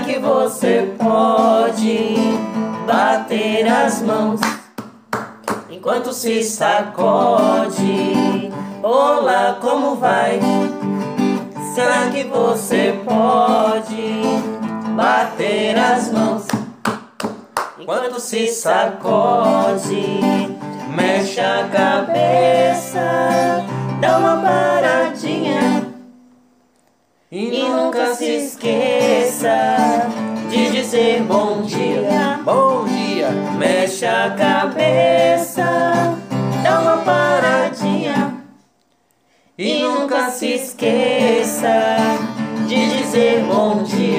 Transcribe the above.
que você pode bater as mãos enquanto se sacode? Olá, como vai? Será que você pode bater as mãos enquanto se sacode? Mexe a cabeça, dá uma paradinha e nunca se esqueça de dizer bom dia. Bom dia! Mexe a cabeça, dá uma paradinha e nunca se esqueça de dizer. Bom dia!